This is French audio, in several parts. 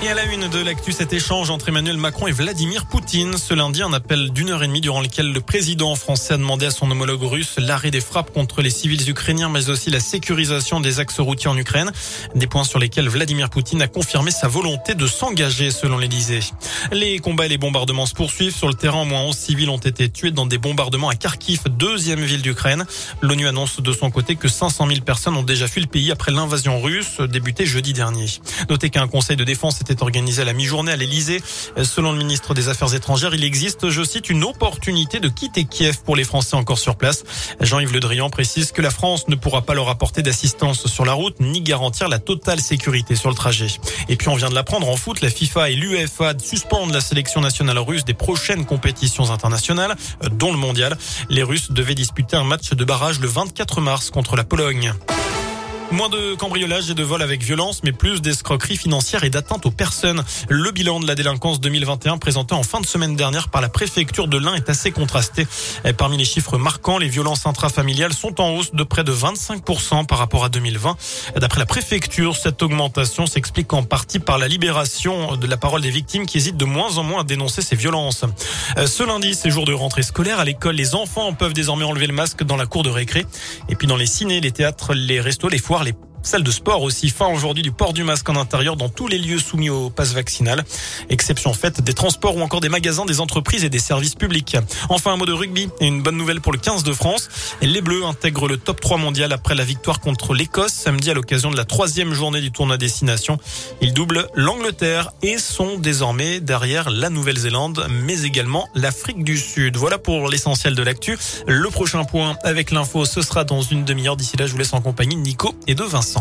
Et à la une de l'actu, cet échange entre Emmanuel Macron et Vladimir Poutine. Ce lundi, un appel d'une heure et demie durant lequel le président français a demandé à son homologue russe l'arrêt des frappes contre les civils ukrainiens, mais aussi la sécurisation des axes routiers en Ukraine. Des points sur lesquels Vladimir Poutine a confirmé sa volonté de s'engager, selon l'Elysée. Les combats et les bombardements se poursuivent. Sur le terrain, au moins 11 civils ont été tués dans des bombardements à Kharkiv, deuxième ville d'Ukraine. L'ONU annonce de son côté que 500 000 personnes ont déjà fui le pays après l'invasion russe débutée jeudi dernier. Notez qu'un conseil de défense était organisé à la mi-journée à l'Elysée. Selon le ministre des Affaires étrangères, il existe, je cite, une opportunité de quitter Kiev pour les Français encore sur place. Jean-Yves Le Drian précise que la France ne pourra pas leur apporter d'assistance sur la route ni garantir la totale sécurité sur le trajet. Et puis on vient de l'apprendre en foot, la FIFA et l'UEFA suspendent la sélection nationale russe des prochaines compétitions internationales, dont le mondial. Les Russes devaient disputer un match de barrage le 24 mars contre la Pologne. Moins de cambriolage et de vol avec violence, mais plus d'escroqueries financières et d'atteinte aux personnes. Le bilan de la délinquance 2021 présenté en fin de semaine dernière par la préfecture de l'Ain est assez contrasté. Parmi les chiffres marquants, les violences intrafamiliales sont en hausse de près de 25% par rapport à 2020. D'après la préfecture, cette augmentation s'explique en partie par la libération de la parole des victimes qui hésitent de moins en moins à dénoncer ces violences. Ce lundi, c'est jour de rentrée scolaire. À l'école, les enfants peuvent désormais enlever le masque dans la cour de récré. Et puis dans les ciné, les théâtres, les restos, les foires, les salles de sport aussi. Fin aujourd'hui du port du masque en intérieur dans tous les lieux soumis au pass vaccinal. Exception faite des transports ou encore des magasins, des entreprises et des services publics. Enfin, un mot de rugby et une bonne nouvelle pour le 15 de France. Les Bleus intègrent le top 3 mondial après la victoire contre l'Écosse samedi à l'occasion de la troisième journée du tournoi destination. Ils doublent l'Angleterre et sont désormais derrière la Nouvelle-Zélande, mais également l'Afrique du Sud. Voilà pour l'essentiel de l'actu. Le prochain point avec l'info, ce sera dans une demi-heure. D'ici là, je vous laisse en compagnie de Nico et de Vincent.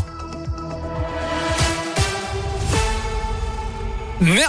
Merci.